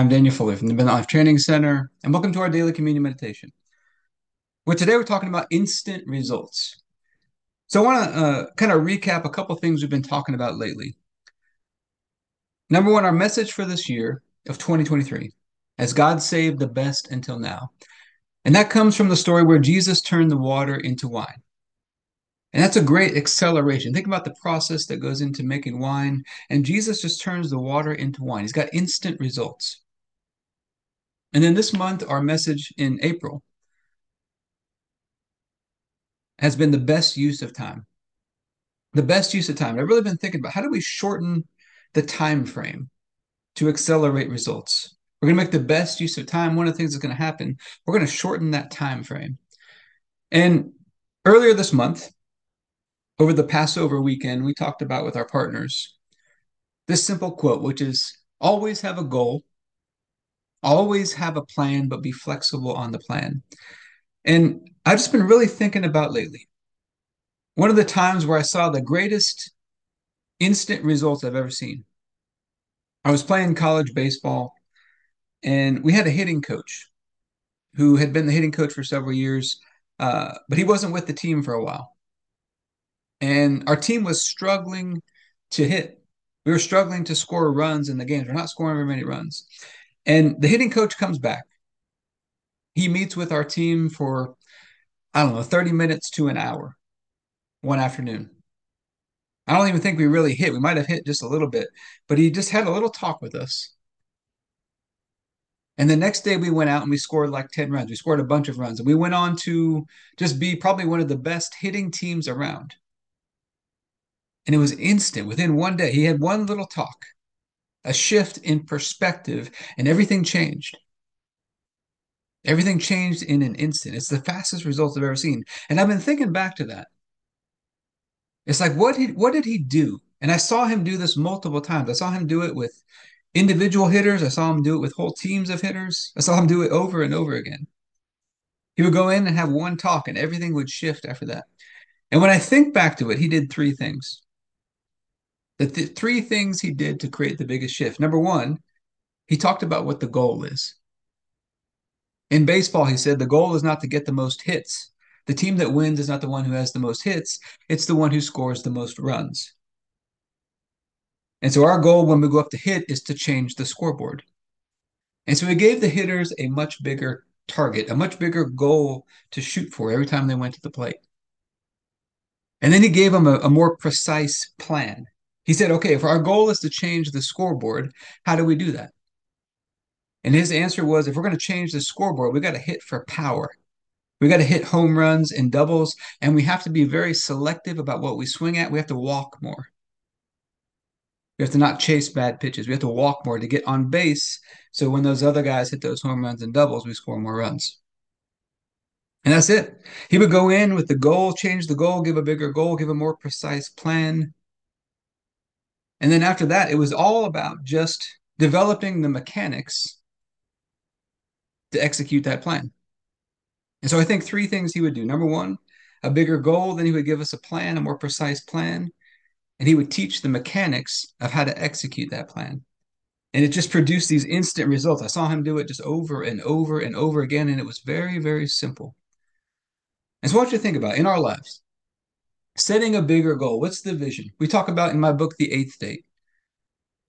I'm Daniel Fuller from the Abundant Life Training Center, and welcome to our daily communion meditation. Where today we're talking about instant results. So I want to uh, kind of recap a couple things we've been talking about lately. Number one, our message for this year of 2023, as God saved the best until now. And that comes from the story where Jesus turned the water into wine. And that's a great acceleration. Think about the process that goes into making wine. And Jesus just turns the water into wine. He's got instant results. And then this month, our message in April has been the best use of time. The best use of time. I've really been thinking about how do we shorten the time frame to accelerate results? We're going to make the best use of time. One of the things that's going to happen, we're going to shorten that time frame. And earlier this month, over the Passover weekend, we talked about with our partners this simple quote, which is always have a goal, always have a plan, but be flexible on the plan. And I've just been really thinking about lately. One of the times where I saw the greatest instant results I've ever seen. I was playing college baseball, and we had a hitting coach who had been the hitting coach for several years, uh, but he wasn't with the team for a while and our team was struggling to hit. We were struggling to score runs in the games. We're not scoring very many runs. And the hitting coach comes back. He meets with our team for, I don't know, 30 minutes to an hour one afternoon. I don't even think we really hit. We might have hit just a little bit, but he just had a little talk with us. And the next day we went out and we scored like 10 runs. We scored a bunch of runs. And we went on to just be probably one of the best hitting teams around. And it was instant. Within one day, he had one little talk, a shift in perspective, and everything changed. Everything changed in an instant. It's the fastest results I've ever seen. And I've been thinking back to that. It's like, what, he, what did he do? And I saw him do this multiple times. I saw him do it with individual hitters. I saw him do it with whole teams of hitters. I saw him do it over and over again. He would go in and have one talk, and everything would shift after that. And when I think back to it, he did three things the th- three things he did to create the biggest shift. Number one, he talked about what the goal is. In baseball, he said the goal is not to get the most hits. The team that wins is not the one who has the most hits, it's the one who scores the most runs. And so our goal when we go up to hit is to change the scoreboard. And so he gave the hitters a much bigger target, a much bigger goal to shoot for every time they went to the plate. And then he gave them a, a more precise plan. He said, okay, if our goal is to change the scoreboard, how do we do that? And his answer was, if we're going to change the scoreboard, we got to hit for power. We got to hit home runs and doubles, and we have to be very selective about what we swing at. We have to walk more. We have to not chase bad pitches. We have to walk more to get on base. So when those other guys hit those home runs and doubles, we score more runs. And that's it. He would go in with the goal, change the goal, give a bigger goal, give a more precise plan. And then after that, it was all about just developing the mechanics to execute that plan. And so I think three things he would do. Number one, a bigger goal, then he would give us a plan, a more precise plan, and he would teach the mechanics of how to execute that plan. And it just produced these instant results. I saw him do it just over and over and over again, and it was very, very simple. And so, what you think about in our lives, setting a bigger goal. What's the vision? We talk about in my book, The Eighth Date,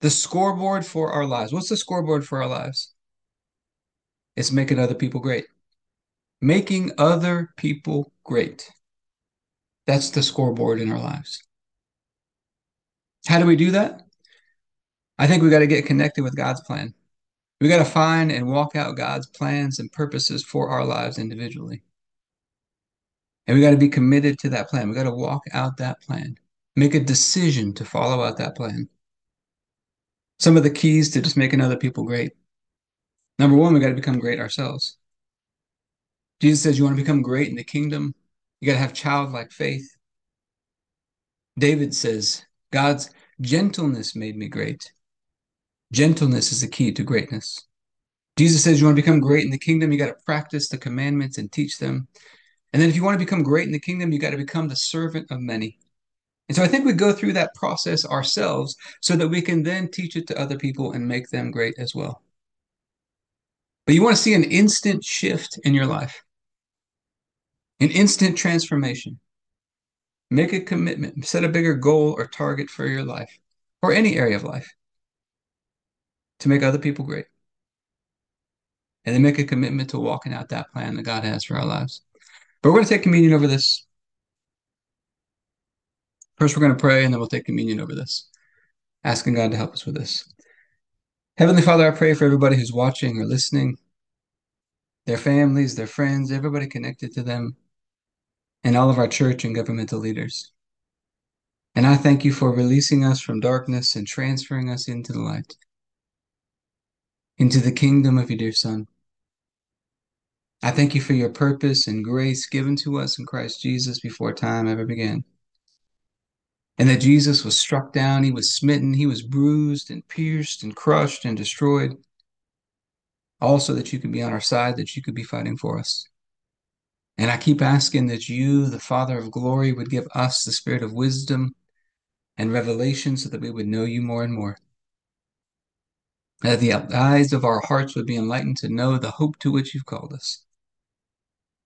the scoreboard for our lives. What's the scoreboard for our lives? It's making other people great. Making other people great. That's the scoreboard in our lives. How do we do that? I think we got to get connected with God's plan. We got to find and walk out God's plans and purposes for our lives individually. And we got to be committed to that plan. We got to walk out that plan, make a decision to follow out that plan. Some of the keys to just making other people great. Number one, we got to become great ourselves. Jesus says, You want to become great in the kingdom? You got to have childlike faith. David says, God's gentleness made me great. Gentleness is the key to greatness. Jesus says, You want to become great in the kingdom? You got to practice the commandments and teach them. And then if you want to become great in the kingdom, you got to become the servant of many. And so I think we go through that process ourselves so that we can then teach it to other people and make them great as well. but you want to see an instant shift in your life, an instant transformation. Make a commitment, set a bigger goal or target for your life or any area of life to make other people great. And then make a commitment to walking out that plan that God has for our lives. But we're going to take communion over this. First, we're going to pray and then we'll take communion over this, asking God to help us with this. Heavenly Father, I pray for everybody who's watching or listening, their families, their friends, everybody connected to them, and all of our church and governmental leaders. And I thank you for releasing us from darkness and transferring us into the light, into the kingdom of your dear Son. I thank you for your purpose and grace given to us in Christ Jesus before time ever began. And that Jesus was struck down, he was smitten, he was bruised and pierced and crushed and destroyed. Also, that you could be on our side, that you could be fighting for us. And I keep asking that you, the Father of glory, would give us the spirit of wisdom and revelation so that we would know you more and more. That the eyes of our hearts would be enlightened to know the hope to which you've called us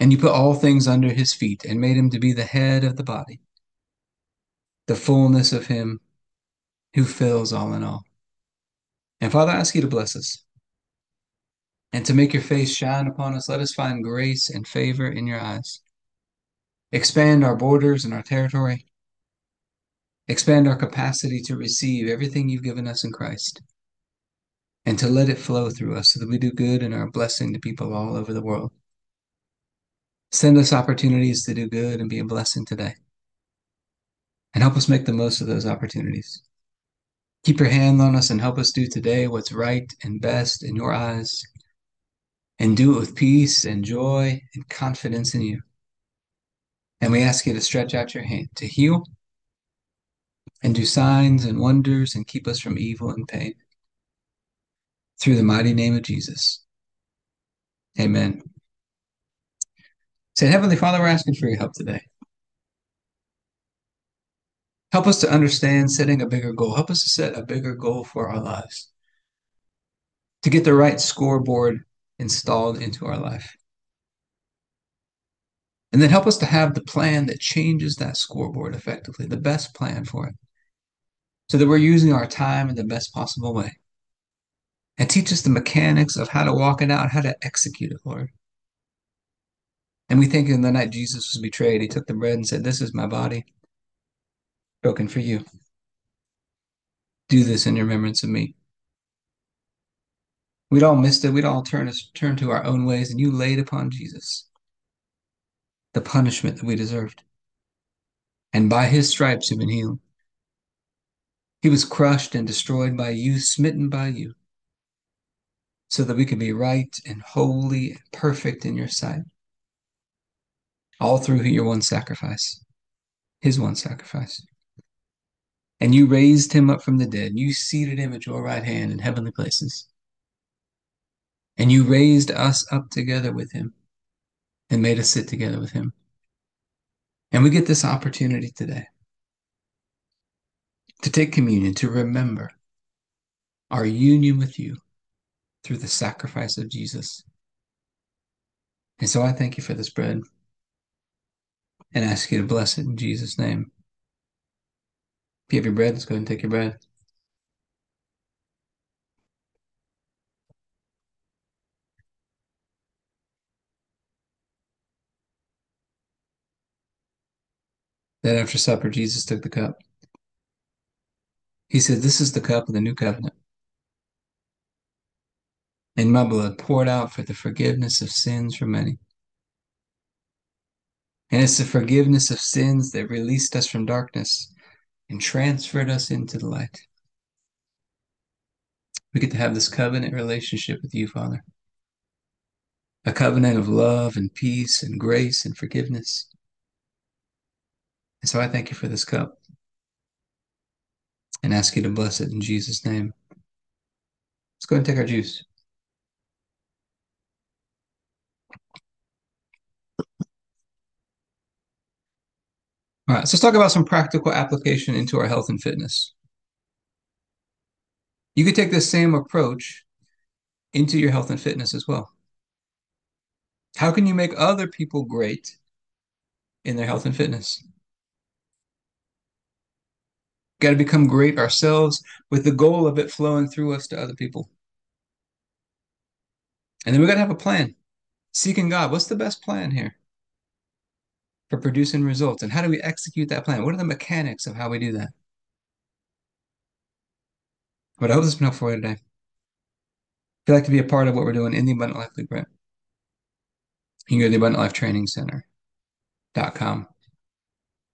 And you put all things under his feet and made him to be the head of the body, the fullness of him who fills all in all. And Father, I ask you to bless us and to make your face shine upon us. Let us find grace and favor in your eyes. Expand our borders and our territory. Expand our capacity to receive everything you've given us in Christ and to let it flow through us so that we do good and are a blessing to people all over the world. Send us opportunities to do good and be a blessing today. And help us make the most of those opportunities. Keep your hand on us and help us do today what's right and best in your eyes. And do it with peace and joy and confidence in you. And we ask you to stretch out your hand to heal and do signs and wonders and keep us from evil and pain. Through the mighty name of Jesus. Amen. Say, Heavenly Father, we're asking for your help today. Help us to understand setting a bigger goal. Help us to set a bigger goal for our lives. To get the right scoreboard installed into our life. And then help us to have the plan that changes that scoreboard effectively, the best plan for it, so that we're using our time in the best possible way. And teach us the mechanics of how to walk it out, how to execute it, Lord. And we think in the night Jesus was betrayed, he took the bread and said, This is my body, broken for you. Do this in remembrance of me. We'd all missed it. We'd all turn, turn to our own ways, and you laid upon Jesus the punishment that we deserved. And by his stripes have been healed. He was crushed and destroyed by you, smitten by you, so that we could be right and holy and perfect in your sight all through your one sacrifice, his one sacrifice. And you raised him up from the dead. You seated him at your right hand in heavenly places. And you raised us up together with him and made us sit together with him. And we get this opportunity today to take communion, to remember our union with you through the sacrifice of Jesus. And so I thank you for this bread and ask you to bless it in Jesus' name. If you have your bread, let's go and take your bread. Then after supper, Jesus took the cup. He said, This is the cup of the new covenant. In my blood, poured out for the forgiveness of sins for many. And it's the forgiveness of sins that released us from darkness and transferred us into the light. We get to have this covenant relationship with you, Father. a covenant of love and peace and grace and forgiveness. And so I thank you for this cup and ask you to bless it in Jesus' name. Let's go and take our juice. All right, so let's talk about some practical application into our health and fitness. You could take this same approach into your health and fitness as well. How can you make other people great in their health and fitness? Got to become great ourselves with the goal of it flowing through us to other people. And then we got to have a plan. Seeking God. What's the best plan here for producing results? And how do we execute that plan? What are the mechanics of how we do that? But I hope this has been helpful for you today. If you'd like to be a part of what we're doing in the Abundant Life Blueprint, you can go to the Abundant Life Training Center.com.